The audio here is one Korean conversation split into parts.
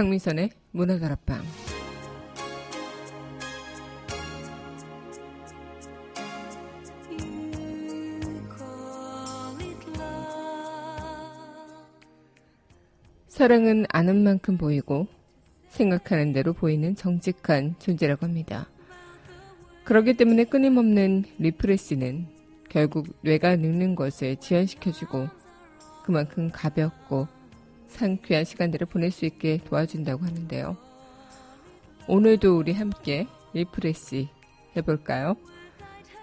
강민선의 문화다락방 사랑은 아는 만큼 보이고 생각하는 대로 보이는 정직한 존재라고 합니다. 그렇기 때문에 끊임없는 리프레시는 결국 뇌가 늙는 것을 지연시켜주고 그만큼 가볍고 상쾌한 시간들을 보낼 수 있게 도와준다고 하는데요. 오늘도 우리 함께 refresh 해볼까요?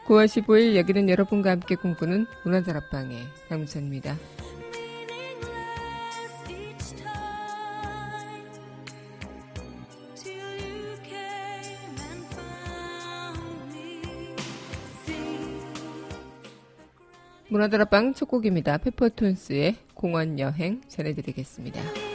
9월 15일 여기는 여러분과 함께 꿈꾸는 문화다락방의 강민선입니다. 문화다락방 첫 곡입니다. 페퍼톤스의 공원 여행 전해드리겠습니다.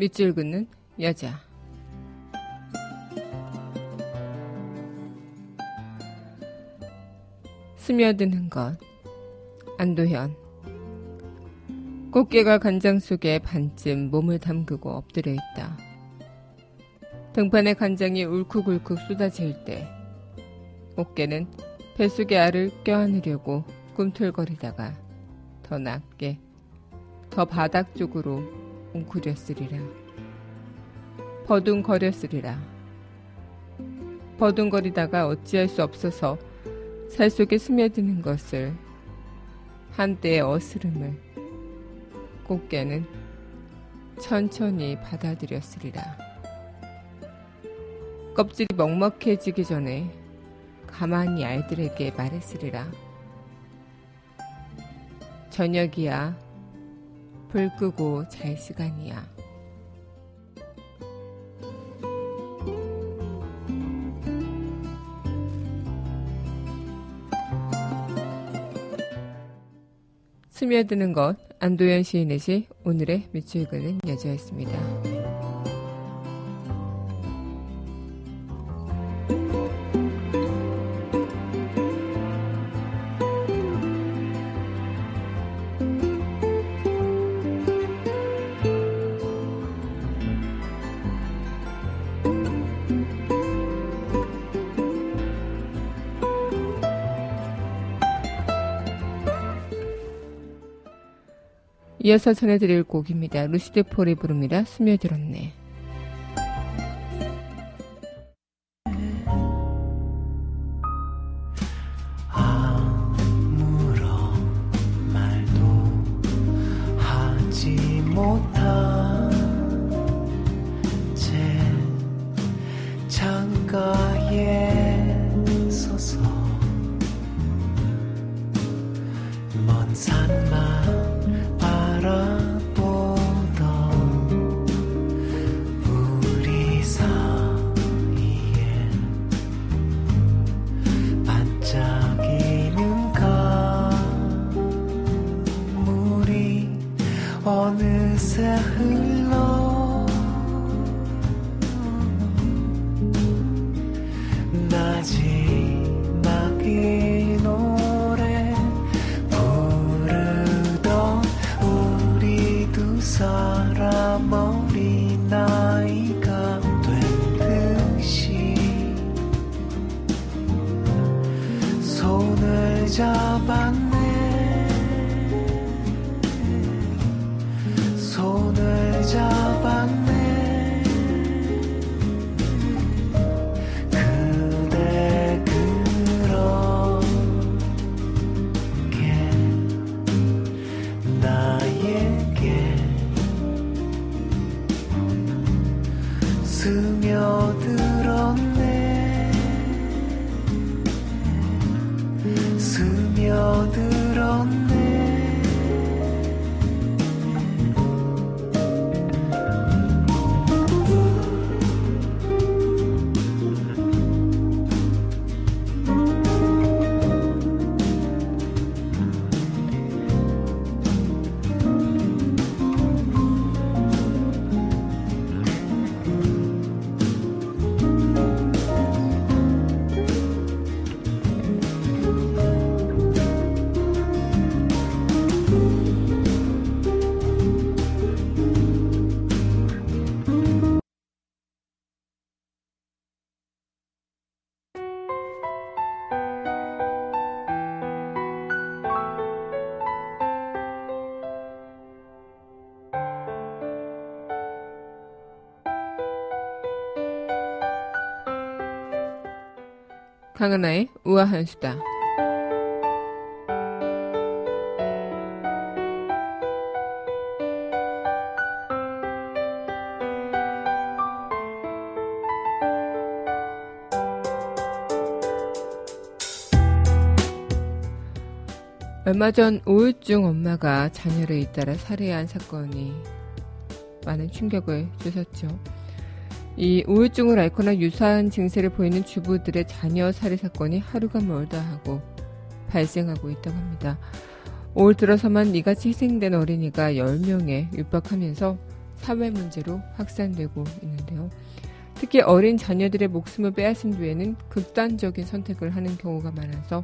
밑줄 긋는 여자. 스며드는 것. 안도현. 꽃게가 간장 속에 반쯤 몸을 담그고 엎드려 있다. 등판에 간장이 울컥울컥 쏟아질 때, 꽃게는 뱃속에 알을 껴안으려고 꿈틀거리다가 더 낮게, 더 바닥 쪽으로 웅크렸으리라. 버둥거렸으리라. 버둥거리다가 어찌할 수 없어서 살 속에 스며드는 것을 한때의 어스름을 꽃게는 천천히 받아들였으리라. 껍질이 먹먹해지기 전에 가만히 아이들에게 말했으리라. 저녁이야. 불 끄고 잘 시간이야. 스며드는 것 안도현 시인의 시 오늘의 밑줄 그는 여자였습니다. 이어서 전해드릴 곡입니다. 루시드 폴이 부릅니다. 스며들었네. 강은하의 우아한 수다. 얼마 전 우울증 엄마가 자녀를 잇따라 살해한 사건이 많은 충격을 주셨죠. 이 우울증을 앓거나 유사한 증세를 보이는 주부들의 자녀 살해 사건이 하루가 멀다 하고 발생하고 있다고 합니다. 올 들어서만 이같이 희생된 어린이가 10명에 육박하면서 사회 문제로 확산되고 있는데요. 특히 어린 자녀들의 목숨을 빼앗은 뒤에는 극단적인 선택을 하는 경우가 많아서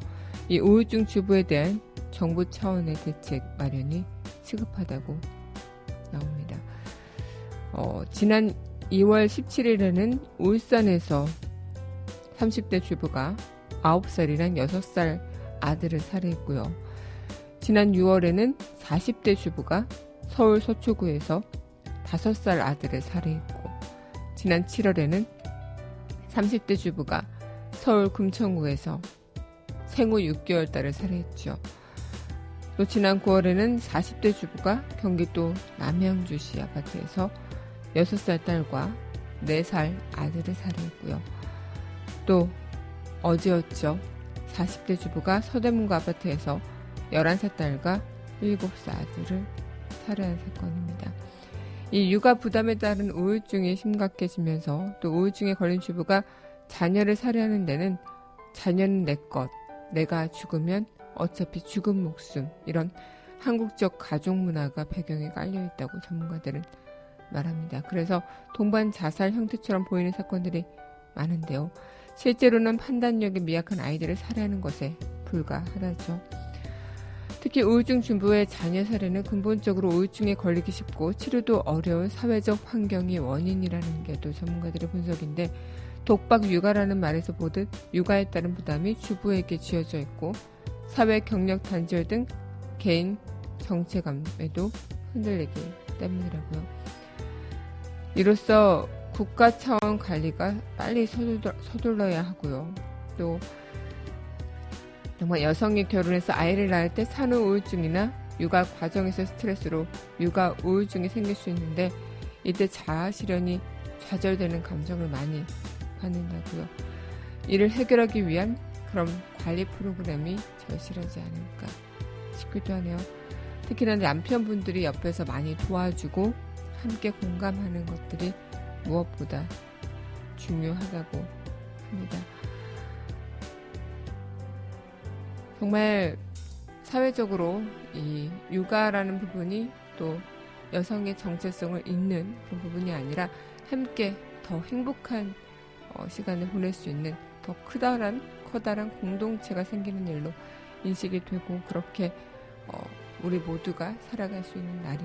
이 우울증 주부에 대한 정부 차원의 대책 마련이 시급하다고 나옵니다. 어, 지난 2월 17일에는 울산에서 30대 주부가 9살이란 6살 아들을 살해했고요. 지난 6월에는 40대 주부가 서울 서초구에서 5살 아들을 살해했고, 지난 7월에는 30대 주부가 서울 금천구에서 생후 6개월 딸을 살해했죠. 또 지난 9월에는 40대 주부가 경기도 남양주시 아파트에서 6살 딸과 4살 아들을 살해했고요. 또 어제였죠. 40대 주부가 서대문구 아파트에서 11살 딸과 7살 아들을 살해한 사건입니다. 이 육아 부담에 따른 우울증이 심각해지면서 또 우울증에 걸린 주부가 자녀를 살해하는 데는 자녀는 내 것, 내가 죽으면 어차피 죽은 목숨 이런 한국적 가족 문화가 배경에 깔려 있다고 전문가들은 말합니다. 그래서 동반 자살 형태처럼 보이는 사건들이 많은데요. 실제로는 판단력이 미약한 아이들을 살해하는 것에 불과하다죠. 특히 우울증 중부의 자녀 살해는 근본적으로 우울증에 걸리기 쉽고 치료도 어려운 사회적 환경이 원인이라는 게 또 전문가들의 분석인데 독박 육아라는 말에서 보듯 육아에 따른 부담이 주부에게 지어져 있고 사회 경력 단절 등 개인 정체감에도 흔들리기 때문이라고요. 이로써 국가 차원 관리가 빨리 서둘러, 야 하고요. 또 정말 여성이 결혼해서 아이를 낳을 때 산후 우울증이나 육아 과정에서 스트레스로 육아 우울증이 생길 수 있는데 이때 자아 실현이 좌절되는 감정을 많이 받는다고요. 이를 해결하기 위한 그런 관리 프로그램이 절실하지 않을까 싶기도 하네요. 특히나 남편분들이 옆에서 많이 도와주고 함께 공감하는 것들이 무엇보다 중요하다고 합니다. 정말 사회적으로 이 육아라는 부분이 또 여성의 정체성을 잇는 그런 부분이 아니라 함께 더 행복한 어, 시간을 보낼 수 있는 더 크다란 커다란 공동체가 생기는 일로 인식이 되고 그렇게 어, 우리 모두가 살아갈 수 있는 날이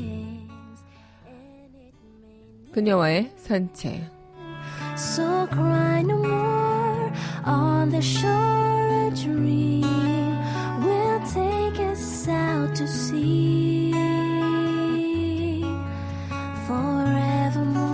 그녀와의 산책. So cry no more on the shore a dream will take us out to sea forevermore.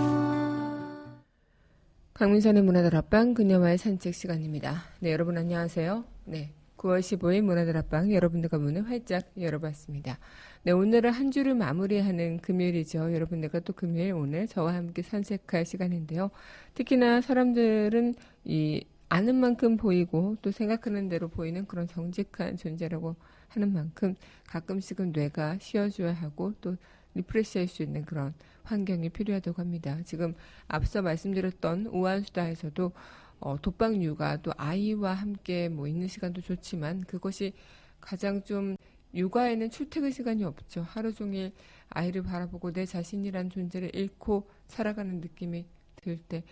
강민선의 문화들 앞방 그녀와의 산책 시간입니다. 네, 여러분 안녕하세요. 네. 9월 15일 문화들 앞방 여러분들과 문을 활짝 열어봤습니다. 네, 오늘은 한 주를 마무리하는 금요일이죠. 여러분들과 또 금요일 오늘 저와 함께 산책할 시간인데요. 특히나 사람들은 이 아는 만큼 보이고 또 생각하는 대로 보이는 그런 정직한 존재라고 하는 만큼 가끔씩은 뇌가 쉬어줘야 하고 또 refresh 할 수 있는 그런 환경이 필요하다고 합니다. 지금 앞서 말씀드렸던 우한수다에서도 어, 독방 육아 또 아이와 함께 뭐 있는 시간도 좋지만 그것이 가장 좀 육아에는 출퇴근 시간이 없죠. 하루 종일 아이를 바라보고 내 자신이란 존재를 잃고 살아가는 느낌이 들 때,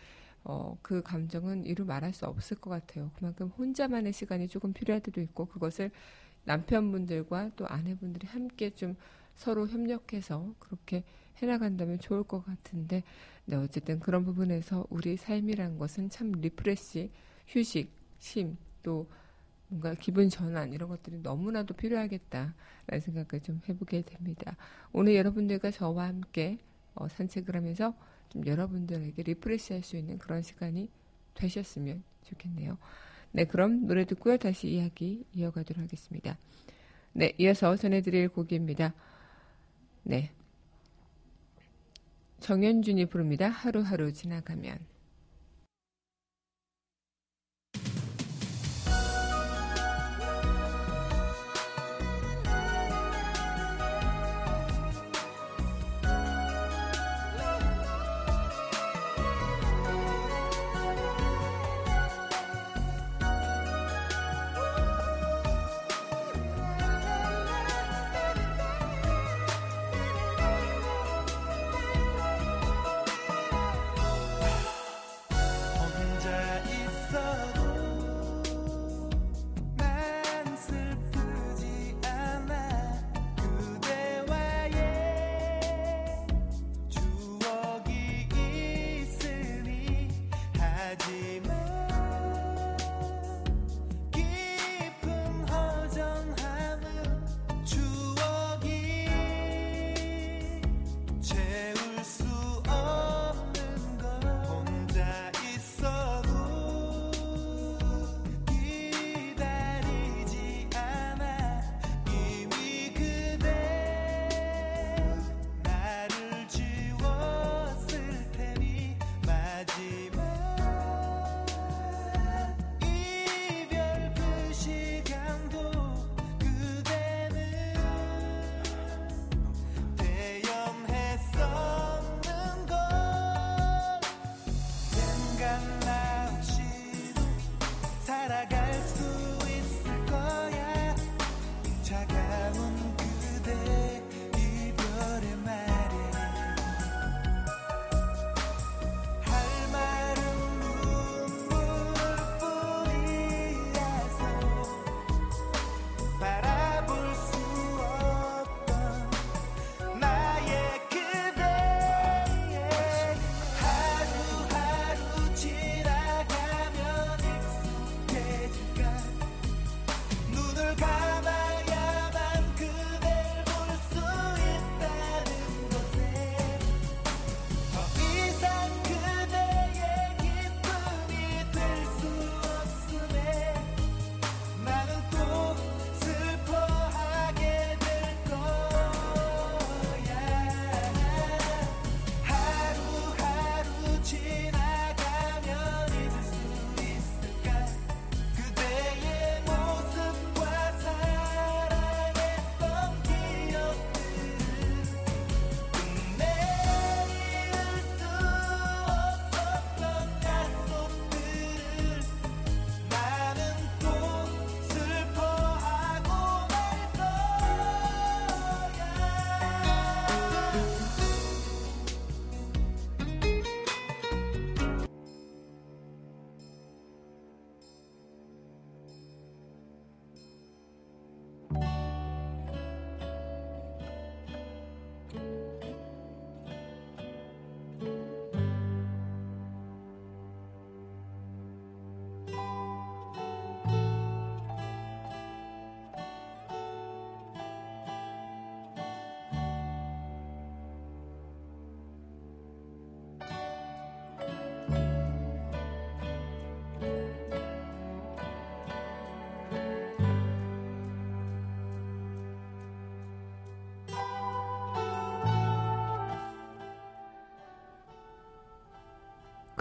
어, 그 감정은 이루 말할 수 없을 것 같아요. 그만큼 혼자만의 시간이 조금 필요할 때도 있고, 그것을 남편분들과 또 아내분들이 함께 좀 서로 협력해서 그렇게 해나간다면 좋을 것 같은데, 네, 어쨌든 그런 부분에서 우리 삶이란 것은 참 refresh, 휴식, 쉼, 또 뭔가 기분 전환 이런 것들이 너무나도 필요하겠다라는 생각을 좀 해보게 됩니다. 오늘 여러분들과 저와 함께 어, 산책을 하면서 좀 여러분들에게 refresh 할 수 있는 그런 시간이 되셨으면 좋겠네요. 네, 그럼 노래 듣고요. 다시 이야기 이어가도록 하겠습니다. 네, 이어서 전해드릴 곡입니다. 네. 정현준이 부릅니다. 하루하루 지나가면.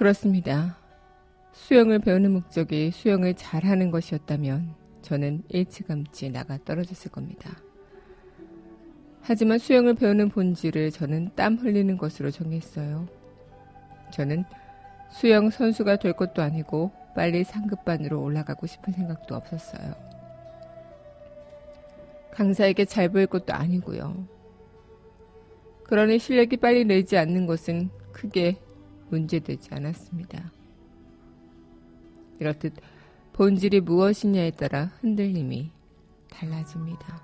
그렇습니다. 수영을 배우는 목적이 수영을 잘하는 것이었다면 저는 일찌감치 나가 떨어졌을 겁니다. 하지만 수영을 배우는 본질을 저는 땀 흘리는 것으로 정했어요. 저는 수영 선수가 될 것도 아니고 빨리 상급반으로 올라가고 싶은 생각도 없었어요. 강사에게 잘 보일 것도 아니고요. 그러니 실력이 빨리 늘지 않는 것은 크게 문제되지 않았습니다. 이렇듯 본질이 무엇이냐에 따라 흔들림이 달라집니다.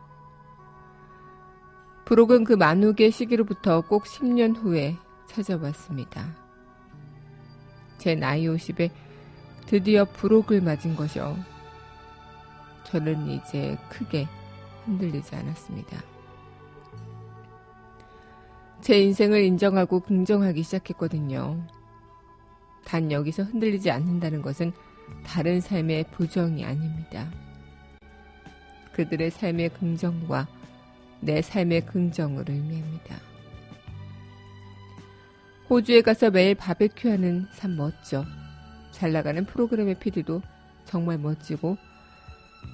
브록은 그 만욱의 시기로부터 꼭 10년 후에 찾아왔습니다. 제 나이 50에 드디어 브록을 맞은 것이요. 저는 이제 크게 흔들리지 않았습니다. 제 인생을 인정하고 긍정하기 시작했거든요. 단 여기서 흔들리지 않는다는 것은 다른 삶의 부정이 아닙니다. 그들의 삶의 긍정과 내 삶의 긍정을 의미합니다. 호주에 가서 매일 바베큐 하는 삶 멋져. 잘 나가는 프로그램의 PD도 정말 멋지고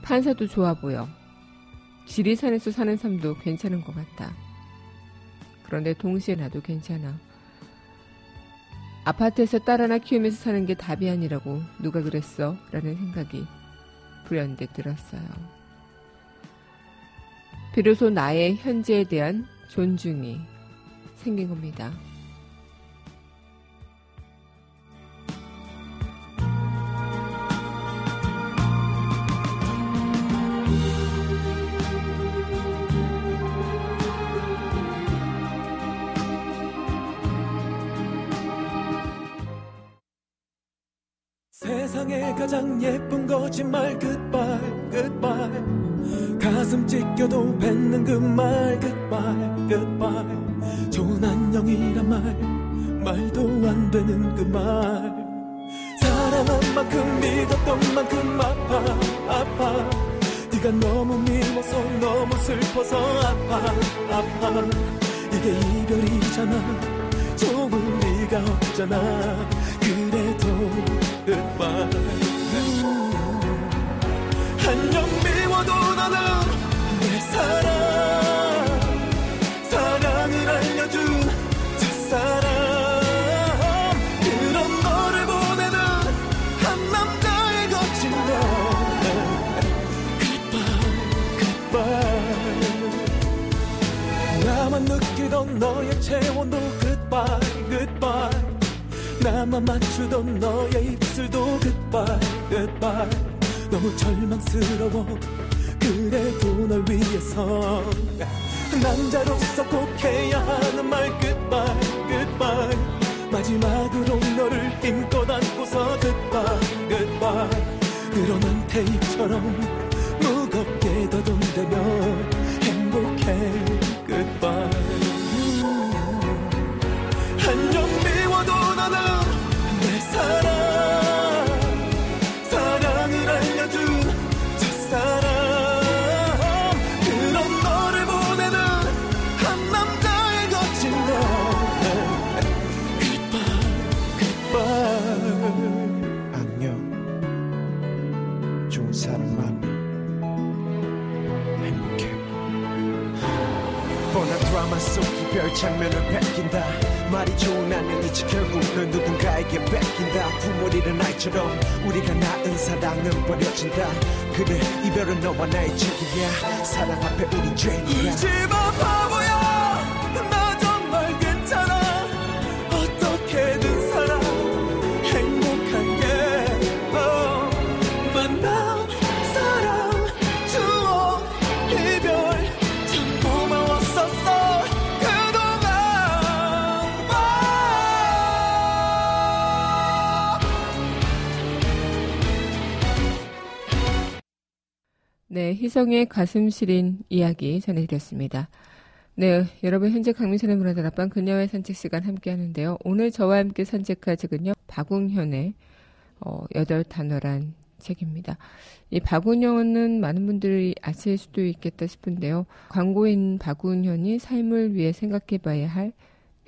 판사도 좋아 보여. 지리산에서 사는 삶도 괜찮은 것 같다. 그런데 동시에 나도 괜찮아. 아파트에서 딸 하나 키우면서 사는 게 답이 아니라고 누가 그랬어? 라는 생각이 불현듯 들었어요. 비로소 나의 현재에 대한 존중이 생긴 겁니다. 가장 예쁜 거짓말 goodbye goodbye. 가슴 찢겨도 뱉는 그 말 goodbye goodbye. 좋은 안녕이란 말 말도 안 되는 그 말. 사랑한 만큼 믿었던 만큼 아파 아파. 네가 너무 미워서 너무 슬퍼서 아파 아파. 이게 이별이잖아. 좋은 리가 없잖아. 그래도 한 점 미워도 나는 내 사랑 사랑을 알려준 첫사랑. 그런 너를 보내는 한 남자의 거친 날 Goodbye Goodbye. 나만 느끼던 너의 체온도 Goodbye 나만 맞추던 너 너무 절망스러워 마을 장면을 베낀다. 말이 좋은 아내이지 결국은 누군가에게 뺏긴다. 부모리는 아이처럼 우리가 낳은 사랑은 버려진다. 그래 이별은 너와 나의 책임이야. 사랑 앞에 우린 죄인이야. 울지마 희성의 가슴 시린 이야기 전해드렸습니다. 네, 여러분 현재 강민선의 문화들 앞방 그녀의 산책 시간 함께 하는데요. 오늘 저와 함께 산책할 책은요. 박웅현의 어, 여덟 단어란 책입니다. 이 박운현은 많은 분들이 아실 수도 있겠다 싶은데요. 광고인 박운현이 삶을 위해 생각해 봐야 할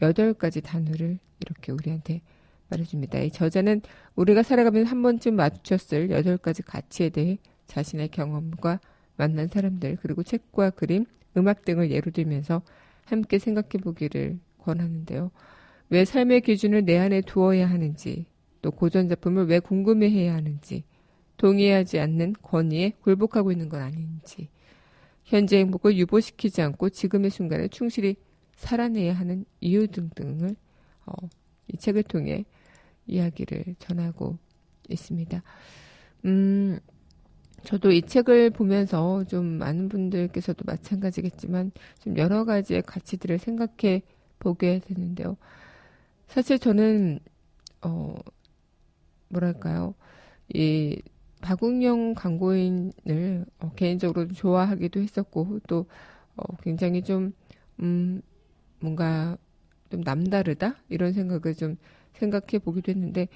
여덟 가지 단어를 이렇게 우리한테 말해줍니다. 이 저자는 우리가 살아가면서 한 번쯤 마주쳤을 여덟 가지 가치에 대해 자신의 경험과 만난 사람들, 그리고 책과 그림, 음악 등을 예로 들면서 함께 생각해 보기를 권하는데요. 왜 삶의 기준을 내 안에 두어야 하는지, 또 고전 작품을 왜 궁금해 해야 하는지, 동의하지 않는 권위에 굴복하고 있는 건 아닌지, 현재 행복을 유보시키지 않고 지금의 순간에 충실히 살아내야 하는 이유 등등을 어, 이 책을 통해 이야기를 전하고 있습니다. 음, 저도 이 책을 보면서 좀 많은 분들께서도 마찬가지겠지만 좀 여러 가지의 가치들을 생각해 보게 되는데요. 사실 저는 어 뭐랄까요 이 박웅영 광고인을 어, 개인적으로 좋아하기도 했었고 또 어, 굉장히 좀 음, 뭔가 좀 남다르다 이런 생각을 좀 생각해 보기도 했는데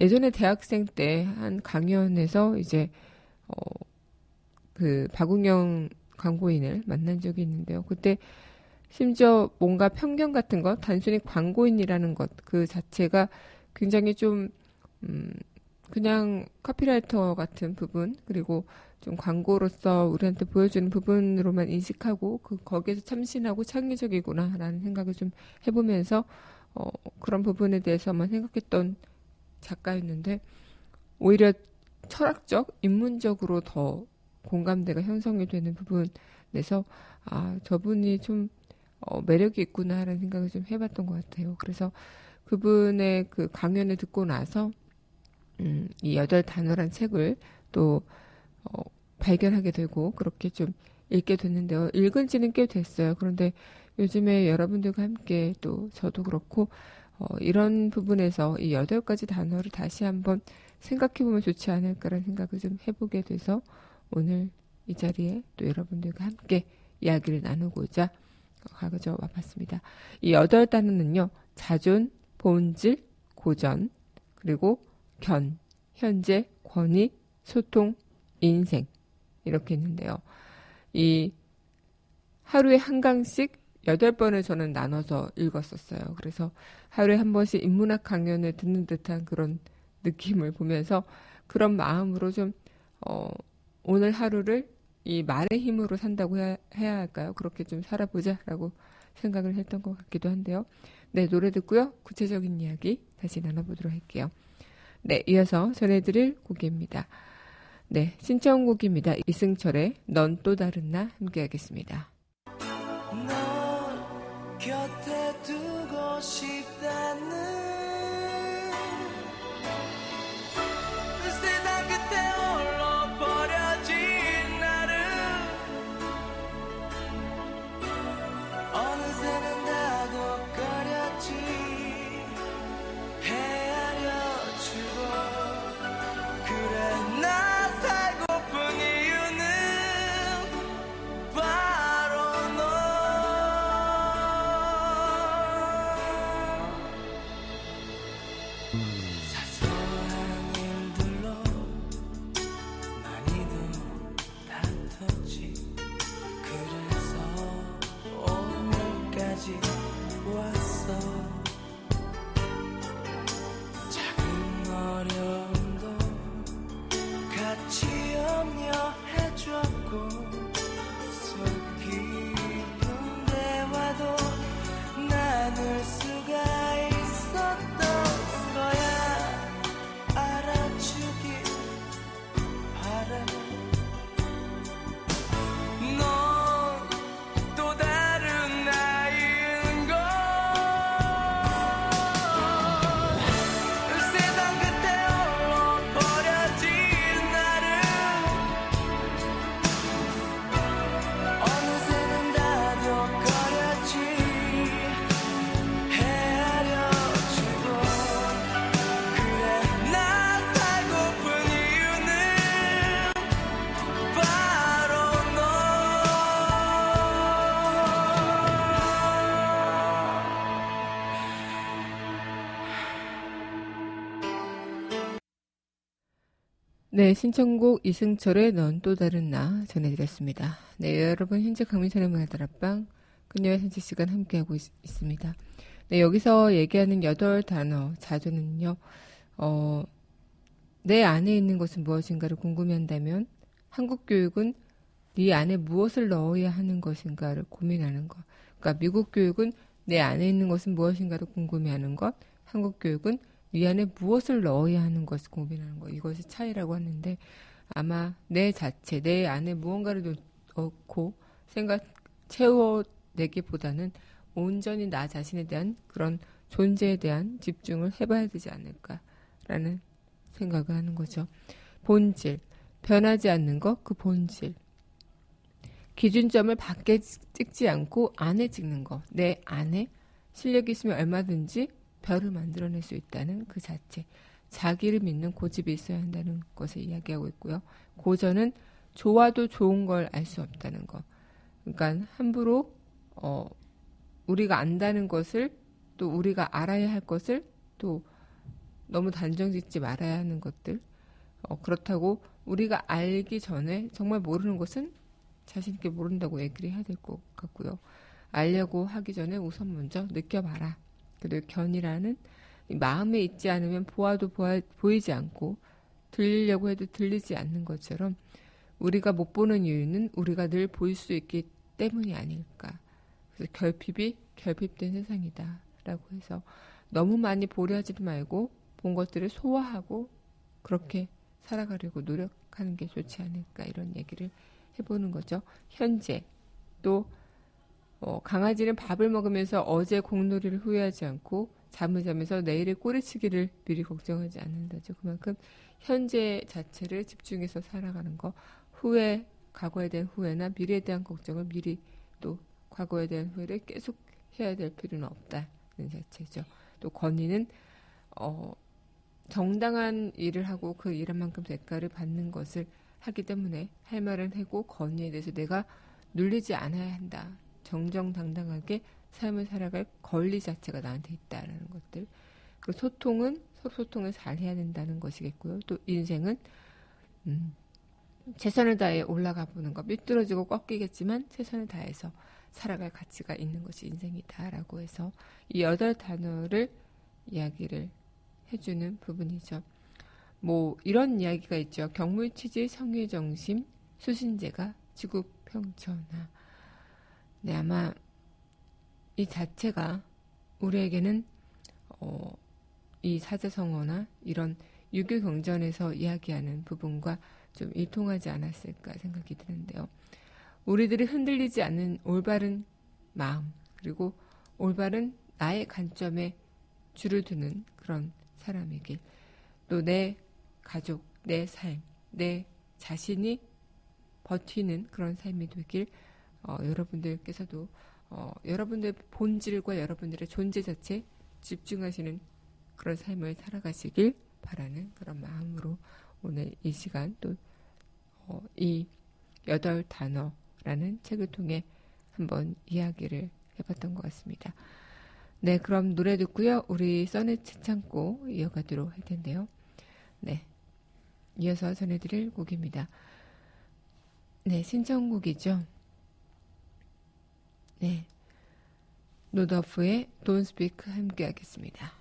예전에 대학생 때 한 강연에서 이제 어, 그 박웅영 광고인을 만난 적이 있는데요. 그때 심지어 뭔가 편견 같은 것, 단순히 광고인이라는 것 그 자체가 굉장히 좀 음, 그냥 카피라이터 같은 부분 그리고 좀 광고로서 우리한테 보여주는 부분으로만 인식하고 그 거기에서 참신하고 창의적이구나라는 생각을 좀 해보면서 어, 그런 부분에 대해서만 생각했던 작가였는데 오히려 철학적, 인문적으로 더 공감대가 형성이 되는 부분에서 아 저분이 좀 어, 매력이 있구나라는 생각을 좀 해봤던 것 같아요. 그래서 그분의 그 강연을 듣고 나서 음, 이 여덟 단어란 책을 또 어, 발견하게 되고 그렇게 좀 읽게 됐는데요. 읽은 지는 꽤 됐어요. 그런데 요즘에 여러분들과 함께 또 저도 그렇고 어, 이런 부분에서 이 여덟 가지 단어를 다시 한번 생각해 보면 좋지 않을까라는 생각을 좀 해보게 돼서 오늘 이 자리에 또 여러분들과 함께 이야기를 나누고자 가져 와봤습니다. 이 여덟 단어는요, 자존, 본질, 고전, 그리고 견, 현재, 권위, 소통, 인생 이렇게 있는데요. 이 하루에 한 강씩 여덟 번을 저는 나눠서 읽었었어요. 그래서 하루에 한 번씩 인문학 강연을 듣는 듯한 그런 느낌을 보면서 그런 마음으로 좀, 어, 오늘 하루를 이 말의 힘으로 산다고 해야, 해야 할까요? 그렇게 좀 살아보자라고 생각을 했던 것 같기도 한데요. 네, 노래 듣고요. 구체적인 이야기 다시 나눠보도록 할게요. 네, 이어서 전해드릴 곡입니다. 네, 신청곡입니다. 이승철의 넌 또 다른 나 함께 하겠습니다. 널 곁에 두고 싶다는 네, 신청곡 이승철의 넌 또 다른 나 전해드렸습니다. 네, 여러분 현재 강민선의 문화다락방 그녀의 산책 시간 함께하고 있, 습니다 네, 여기서 얘기하는 여덟 단어 자조는요. 어, 내 안에 있는 것은 무엇인가를 궁금해한다면 한국 교육은 네 안에 무엇을 넣어야 하는 것인가를 고민하는 것. 그러니까 미국 교육은 내 안에 있는 것은 무엇인가를 궁금해하는 것. 한국 교육은 이 안에 무엇을 넣어야 하는 것을 고민하는 것. 이것이 차이라고 하는데 아마 내 자체, 내 안에 무언가를 넣고 생각, 채워내기보다는 온전히 나 자신에 대한 그런 존재에 대한 집중을 해봐야 되지 않을까라는 생각을 하는 거죠. 본질, 변하지 않는 것, 그 본질. 기준점을 밖에 찍지 않고 안에 찍는 것. 내 안에 실력이 있으면 얼마든지 별을 만들어낼 수 있다는 그 자체. 자기를 믿는 고집이 있어야 한다는 것을 이야기하고 있고요. 고전은 좋아도 좋은 걸 알 수 없다는 것. 그러니까 함부로 어, 우리가 안다는 것을 또 우리가 알아야 할 것을 또 너무 단정 짓지 말아야 하는 것들. 어, 그렇다고 우리가 알기 전에 정말 모르는 것은 자신 있게 모른다고 얘기를 해야 될 것 같고요. 알려고 하기 전에 우선 먼저 느껴봐라. 그리고 견이라는 마음에 있지 않으면 보아도 보아, 보이지 않고 들리려고 해도 들리지 않는 것처럼 우리가 못 보는 이유는 우리가 늘 보일 수 있기 때문이 아닐까. 그래서 결핍이 결핍된 세상이다. 라고 해서 너무 많이 보려 하지도 말고 본 것들을 소화하고 그렇게 살아가려고 노력하는 게 좋지 않을까 이런 얘기를 해보는 거죠. 현재 또 어, 강아지는 밥을 먹으면서 어제 공놀이를 후회하지 않고 잠을 자면서 내일의 꼬리치기를 미리 걱정하지 않는다죠. 그만큼 현재 자체를 집중해서 살아가는 거 후회 과거에 대한 후회나 미래에 대한 걱정을 미리 또 과거에 대한 후회를 계속 해야 될 필요는 없다는 자체죠. 또 건의는 어, 정당한 일을 하고 그 일한 만큼 대가를 받는 것을 하기 때문에 할 말은 하고 건의에 대해서 내가 눌리지 않아야 한다. 정정당당하게 삶을 살아갈 권리 자체가 나한테 있다라는 것들. 그 소통은 서로 소통을 잘 해야 된다는 것이겠고요. 또 인생은 음, 최선을 다해 올라가 보는 것. 삐뚤어지고 꺾이겠지만 최선을 다해서 살아갈 가치가 있는 것이 인생이다라고 해서 이 여덟 단어를 이야기를 해주는 부분이죠. 뭐 이런 이야기가 있죠. 경물치질 성의정심 수신제가 지구평천하. 네, 아마 이 자체가 우리에게는 어, 이 사자성어나 이런 유교 경전에서 이야기하는 부분과 좀 일통하지 않았을까 생각이 드는데요. 우리들이 흔들리지 않는 올바른 마음 그리고 올바른 나의 관점에 줄을 두는 그런 사람에게 또내 가족, 내 삶, 내 자신이 버티는 그런 삶이 되길 어, 여러분들께서도 어, 여러분들의 본질과 여러분들의 존재 자체 집중하시는 그런 삶을 살아가시길 바라는 그런 마음으로 오늘 이 시간 또이 어, 여덟 단어라는 책을 통해 한번 이야기를 해봤던 것 같습니다. 네, 그럼 노래 듣고요. 우리 써네 채창고 이어가도록 할 텐데요. 네. 이어서 전해드릴 곡입니다. 네, 신청곡이죠. 네. 노더프의 Don't Speak 함께 하겠습니다.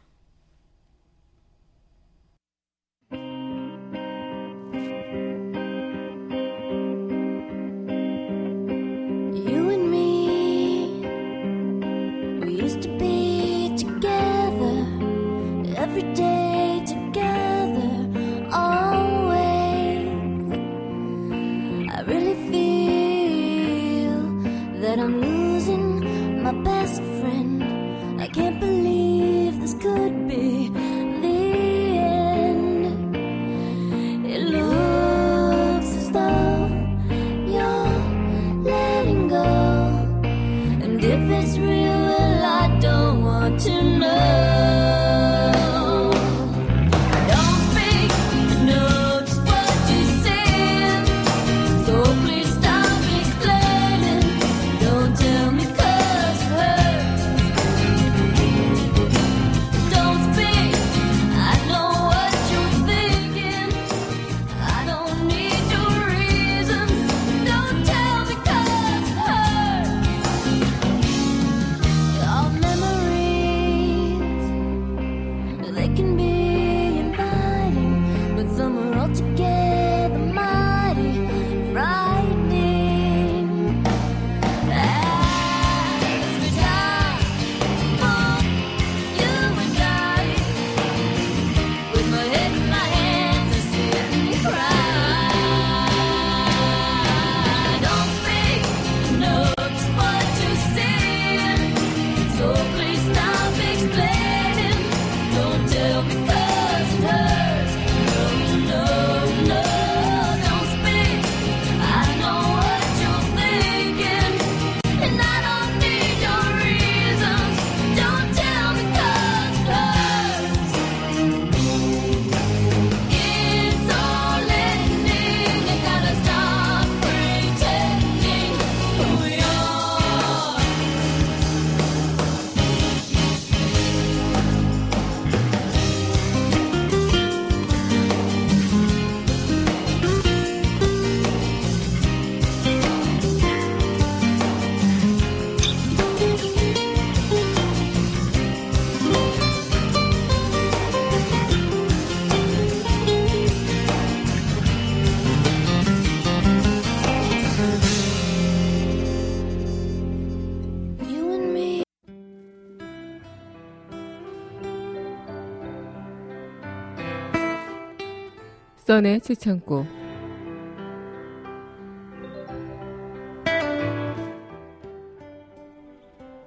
써내 최창고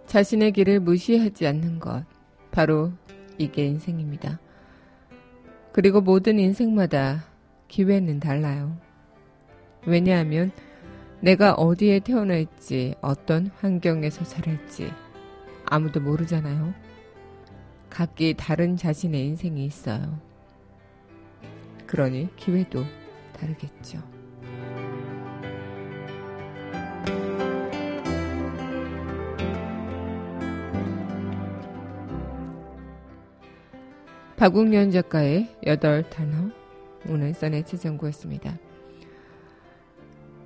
자신의 길을 무시하지 않는 것 바로 이게 인생입니다. 그리고 모든 인생마다 기회는 달라요. 왜냐하면 내가 어디에 태어날지 어떤 환경에서 자랄지 아무도 모르잖아요. 각기 다른 자신의 인생이 있어요. 그러니 기회도 다르겠죠. 박웅년 작가의 여덟 단어 오늘 써내 최정구였습니다.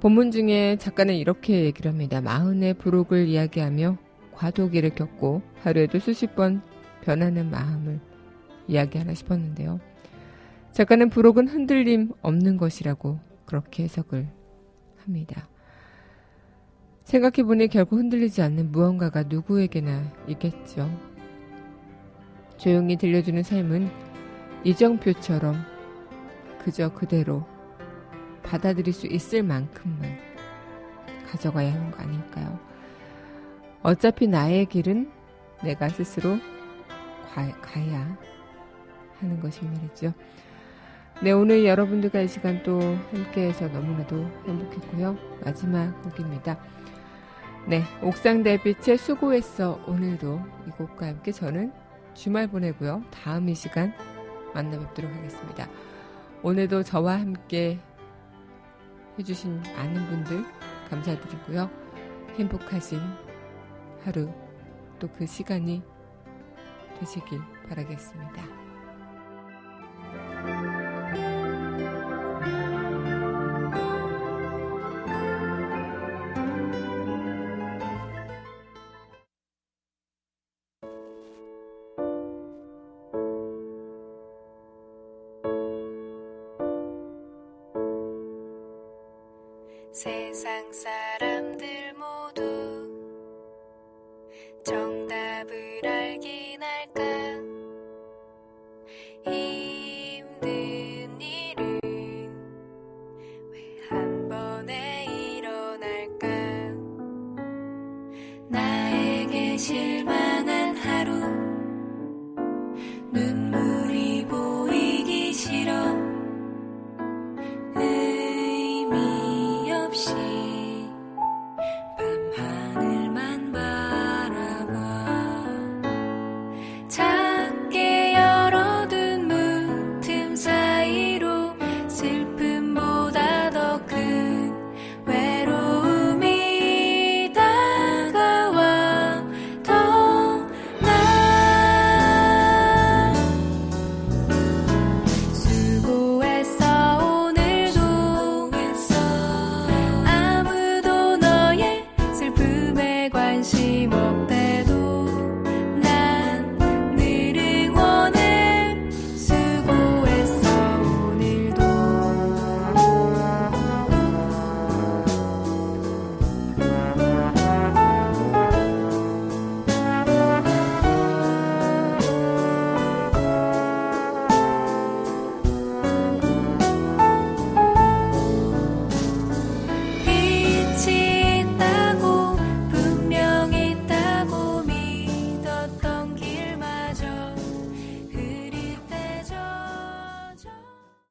본문 중에 작가는 이렇게 얘기를 합니다. 마흔의 부록을 이야기하며 과도기를 겪고 하루에도 수십 번 변하는 마음을 이야기하나 싶었는데요. 작가는 부록은 흔들림 없는 것이라고 그렇게 해석을 합니다. 생각해보니 결국 흔들리지 않는 무언가가 누구에게나 있겠죠. 조용히 들려주는 삶은 이정표처럼 그저 그대로 받아들일 수 있을 만큼만 가져가야 하는 거 아닐까요? 어차피 나의 길은 내가 스스로 가, 가야 하는 것이 말이죠. 네, 오늘 여러분들과 이 시간 또 함께해서 너무나도 행복했고요. 마지막 곡입니다. 네, 옥상 달빛의 수고했어. 오늘도 이 곡과 함께 저는 주말 보내고요. 다음 이 시간 만나 뵙도록 하겠습니다. 오늘도 저와 함께 해주신 많은 분들 감사드리고요. 행복하신 하루 또 그 시간이 되시길 바라겠습니다.